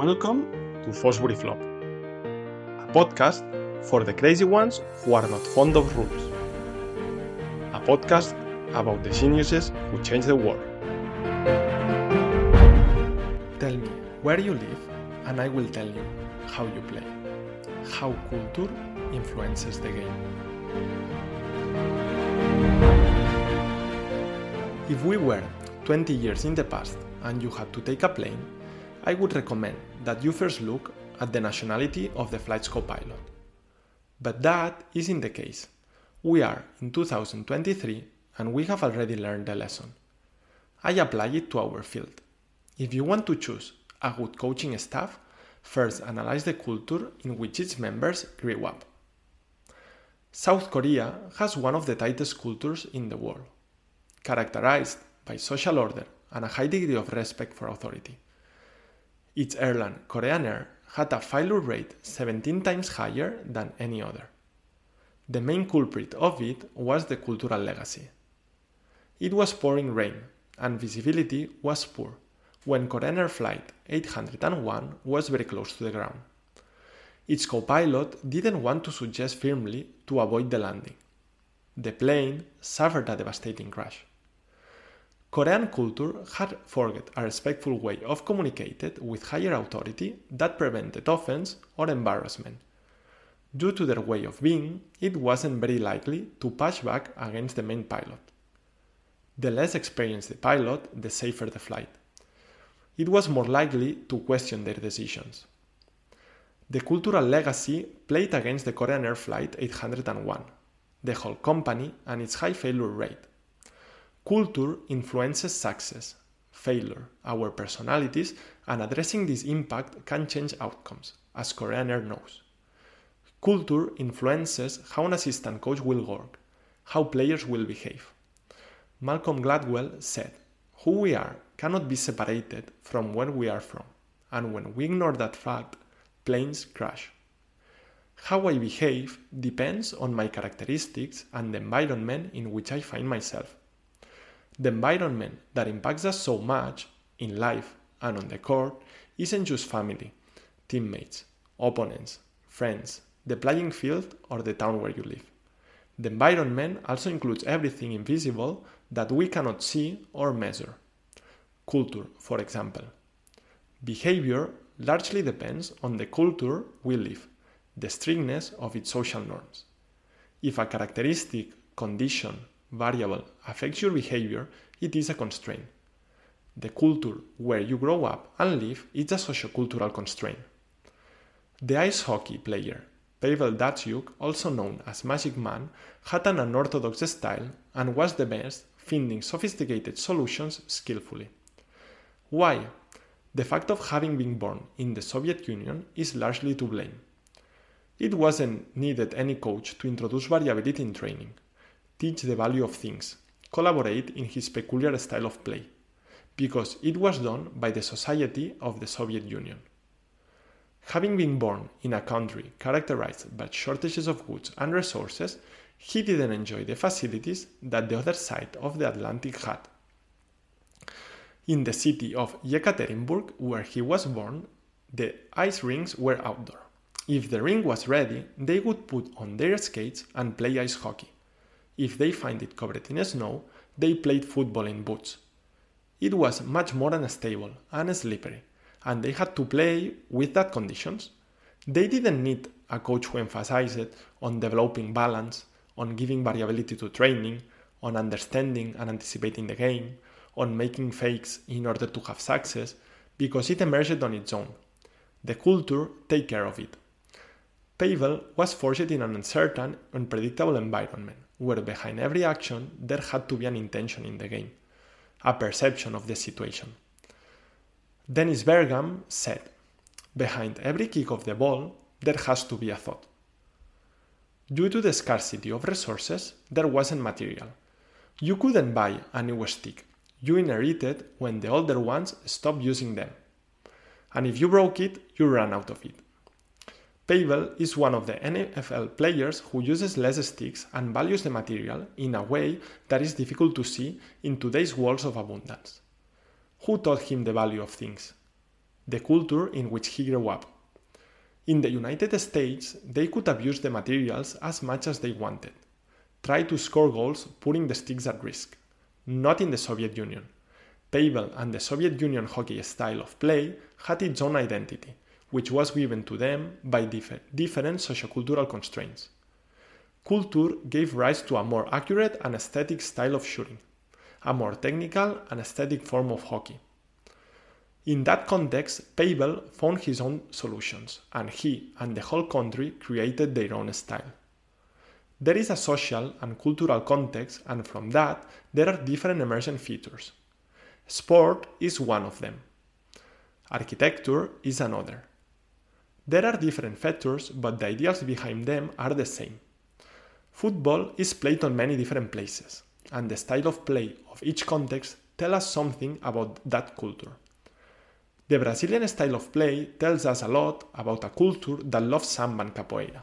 Welcome to Fosbury Flop, a podcast for the crazy ones who are not fond of rules. A podcast about the geniuses who change the world. Tell me where you live, and I will tell you how you play. How culture influences the game. If we were 20 years in the past and you had to take a plane, I would recommend that you first look at the nationality of the flight's co-pilot. But that isn't the case. We are in 2023 and we have already learned the lesson. I apply it to our field. If you want to choose a good coaching staff, first analyze the culture in which its members grew up. South Korea has one of the tightest cultures in the world, characterized by social order and a high degree of respect for authority. Its airline, Korean Air, had a failure rate 17 times higher than any other. The main culprit of it was the cultural legacy. It was pouring rain, and visibility was poor when Korean Air Flight 801 was very close to the ground. Its co pilot didn't want to suggest firmly to avoid the landing. The plane suffered a devastating crash. Korean culture had forged a respectful way of communicating with higher authority that prevented offense or embarrassment. Due to their way of being, it wasn't very likely to push back against the main pilot. The less experienced the pilot, the safer the flight. It was more likely to question their decisions. The cultural legacy played against the Korean Air Flight 801, the whole company, and its high failure rate. Culture influences success, failure, our personalities, and addressing this impact can change outcomes, as Korean Air knows. Culture influences how an assistant coach will work, how players will behave. Malcolm Gladwell said, Who we are cannot be separated from where we are from, and when we ignore that fact, planes crash. How I behave depends on my characteristics and the environment in which I find myself. The environment that impacts us so much in life and on the court isn't just family, teammates, opponents, friends, the playing field, or the town where you live. The environment also includes everything invisible that we cannot see or measure. Culture, for example. Behavior largely depends on the culture we live, the strictness of its social norms. If a characteristic, condition, variable affects your behavior, it is a constraint. The culture where you grow up and live is a sociocultural constraint. The ice hockey player Pavel Datsyuk, also known as Magic Man, had an unorthodox style and was the best finding sophisticated solutions skillfully. Why? The fact of having been born in the Soviet Union is largely to blame. It wasn't needed any coach to introduce variability in training teach the value of things, collaborate in his peculiar style of play, because it was done by the society of the Soviet Union. Having been born in a country characterized by shortages of goods and resources, he didn't enjoy the facilities that the other side of the Atlantic had. In the city of Yekaterinburg, where he was born, the ice rinks were outdoor. If the ring was ready, they would put on their skates and play ice hockey. If they find it covered in snow, they played football in boots. It was much more unstable and slippery, and they had to play with that conditions. They didn't need a coach who emphasized on developing balance, on giving variability to training, on understanding and anticipating the game, on making fakes in order to have success, because it emerged on its own. The culture take care of it. Pavel was forced in an uncertain, unpredictable environment, where behind every action there had to be an intention in the game, a perception of the situation. Dennis Bergkamp said, Behind every kick of the ball, there has to be a thought. Due to the scarcity of resources, there wasn't material. You couldn't buy a new stick. You inherited when the older ones stopped using them. And if you broke it, you ran out of it. Pavel is one of the NHL players who uses less sticks and values the material in a way that is difficult to see in today's world of abundance. Who taught him the value of things? the culture in which he grew up. In the United States, they could abuse the materials as much as they wanted, try to score goals putting the sticks at risk. Not in the Soviet Union. Pavel and the Soviet Union hockey style of play had its own identity, which was given to them by differ- different sociocultural constraints. Culture gave rise to a more accurate and aesthetic style of shooting, a more technical and aesthetic form of hockey. In that context, Pavel found his own solutions, and he and the whole country created their own style. There is a social and cultural context, and from that, there are different emergent features. Sport is one of them. Architecture is another. There are different factors, but the ideas behind them are the same. Football is played on many different places, and the style of play of each context tell us something about that culture. The Brazilian style of play tells us a lot about a culture that loves samba and capoeira,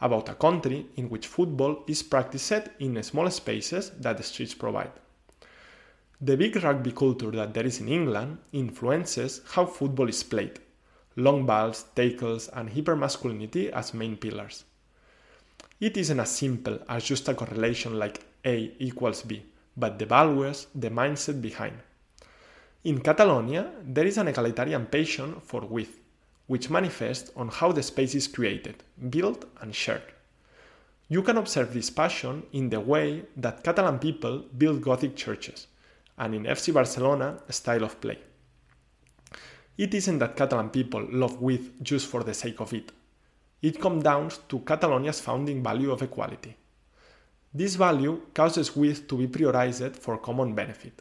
about a country in which football is practiced in small spaces that the streets provide. The big rugby culture that there is in England influences how football is played, long balls, tackles, and hypermasculinity as main pillars. It isn't as simple as just a correlation like A equals B, but the values, the mindset behind. In Catalonia, there is an egalitarian passion for width, which manifests on how the space is created, built, and shared. You can observe this passion in the way that Catalan people build Gothic churches, and in FC Barcelona style of play. It isn't that Catalan people love width just for the sake of it, it comes down to Catalonia's founding value of equality. This value causes width to be prioritized for common benefit.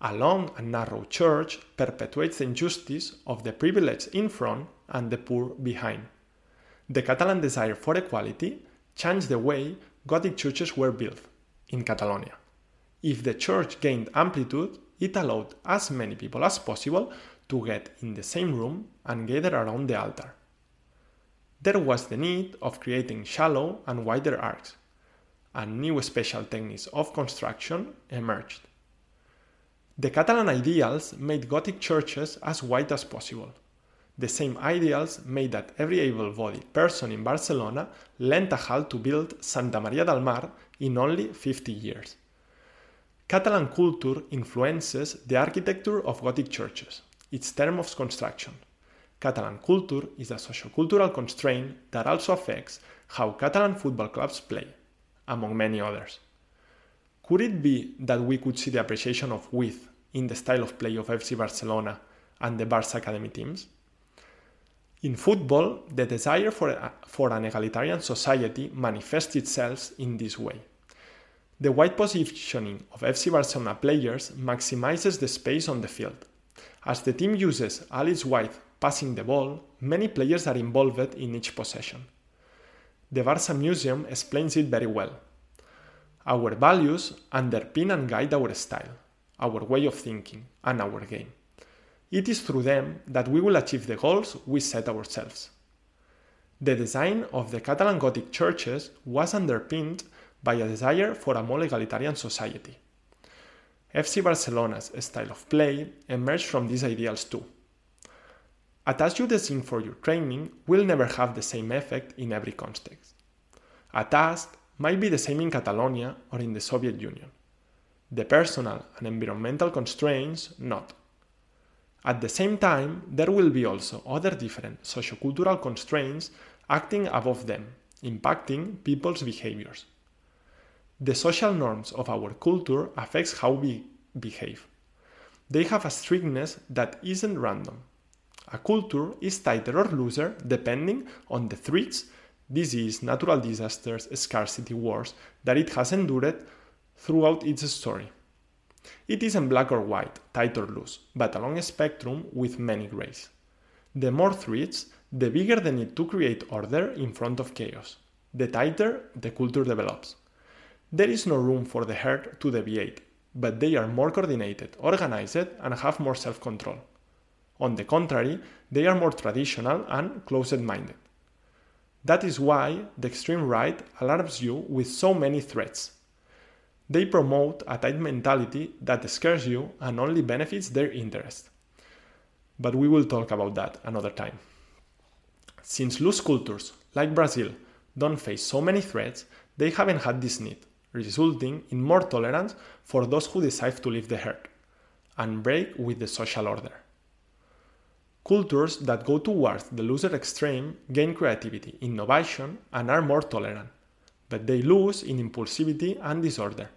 A long and narrow church perpetuates the injustice of the privileged in front and the poor behind. The Catalan desire for equality changed the way Gothic churches were built in Catalonia. If the church gained amplitude, it allowed as many people as possible to get in the same room and gather around the altar there was the need of creating shallow and wider arcs, and new special techniques of construction emerged. The Catalan ideals made Gothic churches as wide as possible. The same ideals made that every able bodied person in Barcelona lent a hand to build Santa Maria del Mar in only 50 years. Catalan culture influences the architecture of Gothic churches, its term of construction. Catalan culture is a sociocultural constraint that also affects how Catalan football clubs play, among many others. Could it be that we could see the appreciation of width in the style of play of FC Barcelona and the Barça Academy teams? In football, the desire for, a, for an egalitarian society manifests itself in this way. The wide positioning of FC Barcelona players maximizes the space on the field. As the team uses Alice White passing the ball, many players are involved in each possession. The Barça Museum explains it very well. Our values underpin and guide our style, our way of thinking, and our game. It is through them that we will achieve the goals we set ourselves. The design of the Catalan Gothic churches was underpinned by a desire for a more egalitarian society. FC Barcelona's style of play emerged from these ideals too. A task you design for your training will never have the same effect in every context. A task might be the same in Catalonia or in the Soviet Union. The personal and environmental constraints not. At the same time, there will be also other different sociocultural constraints acting above them, impacting people's behaviors. The social norms of our culture affects how we behave. They have a strictness that isn't random a culture is tighter or looser depending on the threats, disease, natural disasters, scarcity, wars that it has endured throughout its story. It isn't black or white, tight or loose, but along a spectrum with many grays. The more threats, the bigger the need to create order in front of chaos. The tighter the culture develops. There is no room for the herd to deviate, but they are more coordinated, organized, and have more self control. On the contrary, they are more traditional and closed minded. That is why the extreme right alarms you with so many threats. They promote a tight mentality that scares you and only benefits their interest. but we will talk about that another time. Since loose cultures, like Brazil, don't face so many threats, they haven't had this need, resulting in more tolerance for those who decide to leave the herd and break with the social order. Cultures that go towards the loser extreme gain creativity, innovation, and are more tolerant, but they lose in impulsivity and disorder.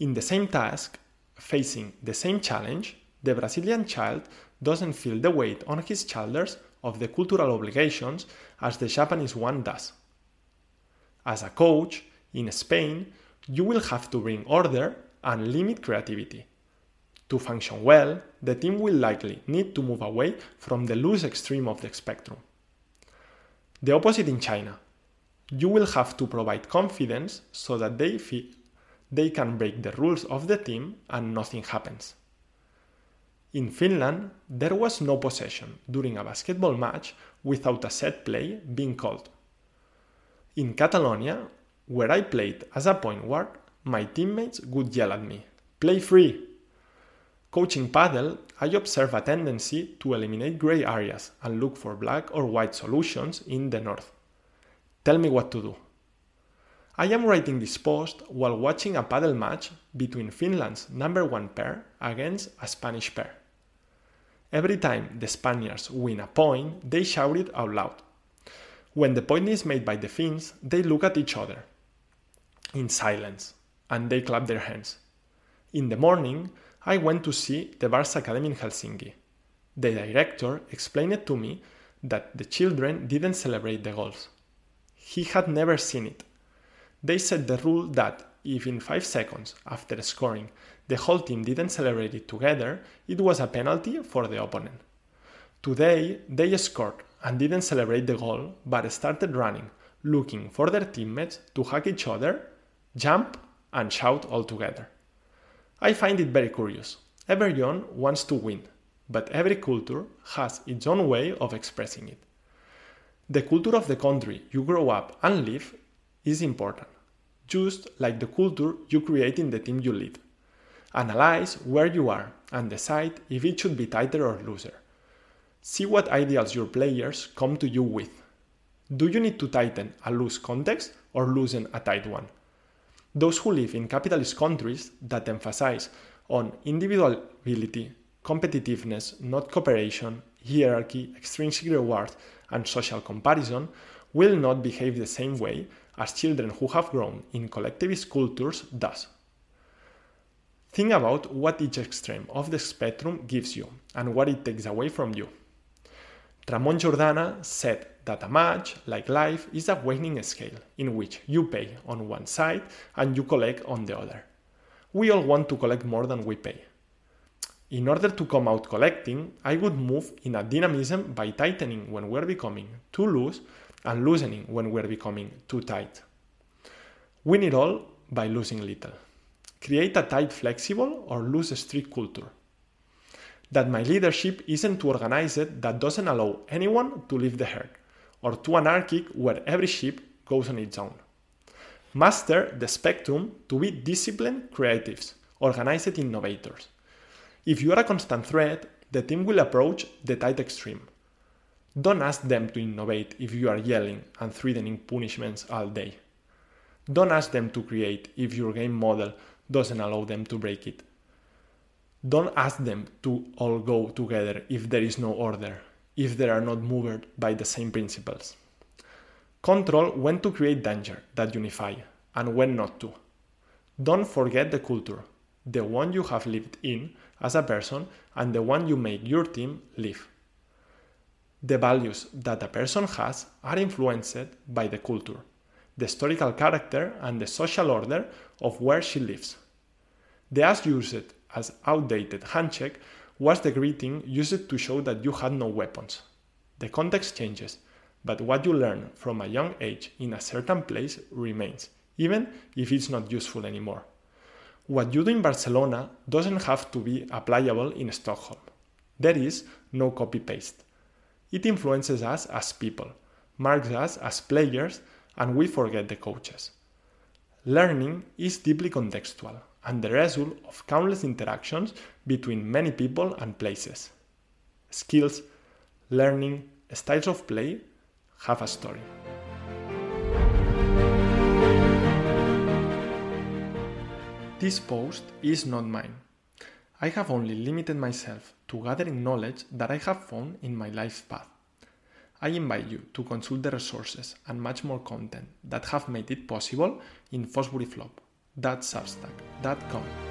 In the same task, facing the same challenge, the Brazilian child doesn't feel the weight on his shoulders of the cultural obligations as the Japanese one does. As a coach, in Spain, you will have to bring order and limit creativity. To function well, the team will likely need to move away from the loose extreme of the spectrum. The opposite in China. You will have to provide confidence so that they feel they can break the rules of the team and nothing happens. In Finland, there was no possession during a basketball match without a set play being called. In Catalonia, where I played as a point guard, my teammates would yell at me, Play free! Coaching padel, I observe a tendency to eliminate gray areas and look for black or white solutions in the north. Tell me what to do. I am writing this post while watching a padel match between Finland's number one pair against a Spanish pair. Every time the Spaniards win a point, they shout it out loud. When the point is made by the Finns, they look at each other in silence and they clapped their hands. In the morning, I went to see the Barça Academy in Helsinki. The director explained to me that the children didn't celebrate the goals. He had never seen it they set the rule that if in 5 seconds after scoring the whole team didn't celebrate it together, it was a penalty for the opponent. Today, they scored and didn't celebrate the goal but started running, looking for their teammates to hug each other, jump, and shout all together. I find it very curious. Every Everyone wants to win, but every culture has its own way of expressing it. The culture of the country you grow up and live is important, just like the culture you create in the team you lead. Analyze where you are and decide if it should be tighter or looser. See what ideals your players come to you with. Do you need to tighten a loose context or loosen a tight one? Those who live in capitalist countries that emphasize on individuality, competitiveness, not cooperation, hierarchy, extrinsic reward, and social comparison will not behave the same way as children who have grown in collectivist cultures does. Think about what each extreme of the spectrum gives you and what it takes away from you. Ramon Jordana said that a match, like life, is a weighing scale in which you pay on one side and you collect on the other. We all want to collect more than we pay. In order to come out collecting, I would move in a dynamism by tightening when we're becoming too loose and loosening when we're becoming too tight. Win it all by losing little. Create a tight, flexible, or loose, strict culture. That my leadership isn't too organized that doesn't allow anyone to leave the herd, or too anarchic where every ship goes on its own. Master the spectrum to be disciplined creatives, organized innovators. If you are a constant threat, the team will approach the tight extreme don't ask them to innovate if you are yelling and threatening punishments all day. Don't ask them to create if your game model doesn't allow them to break it. Don't ask them to all go together if there is no order, if they are not moved by the same principles. Control when to create danger that unify and when not to. Don't forget the culture, the one you have lived in as a person and the one you make your team live. The values that a person has are influenced by the culture, the historical character, and the social order of where she lives. The as used as outdated handshake was the greeting used to show that you had no weapons. The context changes, but what you learn from a young age in a certain place remains, even if it's not useful anymore. What you do in Barcelona doesn't have to be applicable in Stockholm. There is no copy paste. It influences us as people, marks us as players, and we forget the coaches. Learning is deeply contextual and the result of countless interactions between many people and places. skills, learning, styles of play have a story. This post is not mine. I have only limited myself to gathering knowledge that I have found in my life path. I invite you to consult the resources and much more content that have made it possible in Fosbury Flop, that's Substack.com.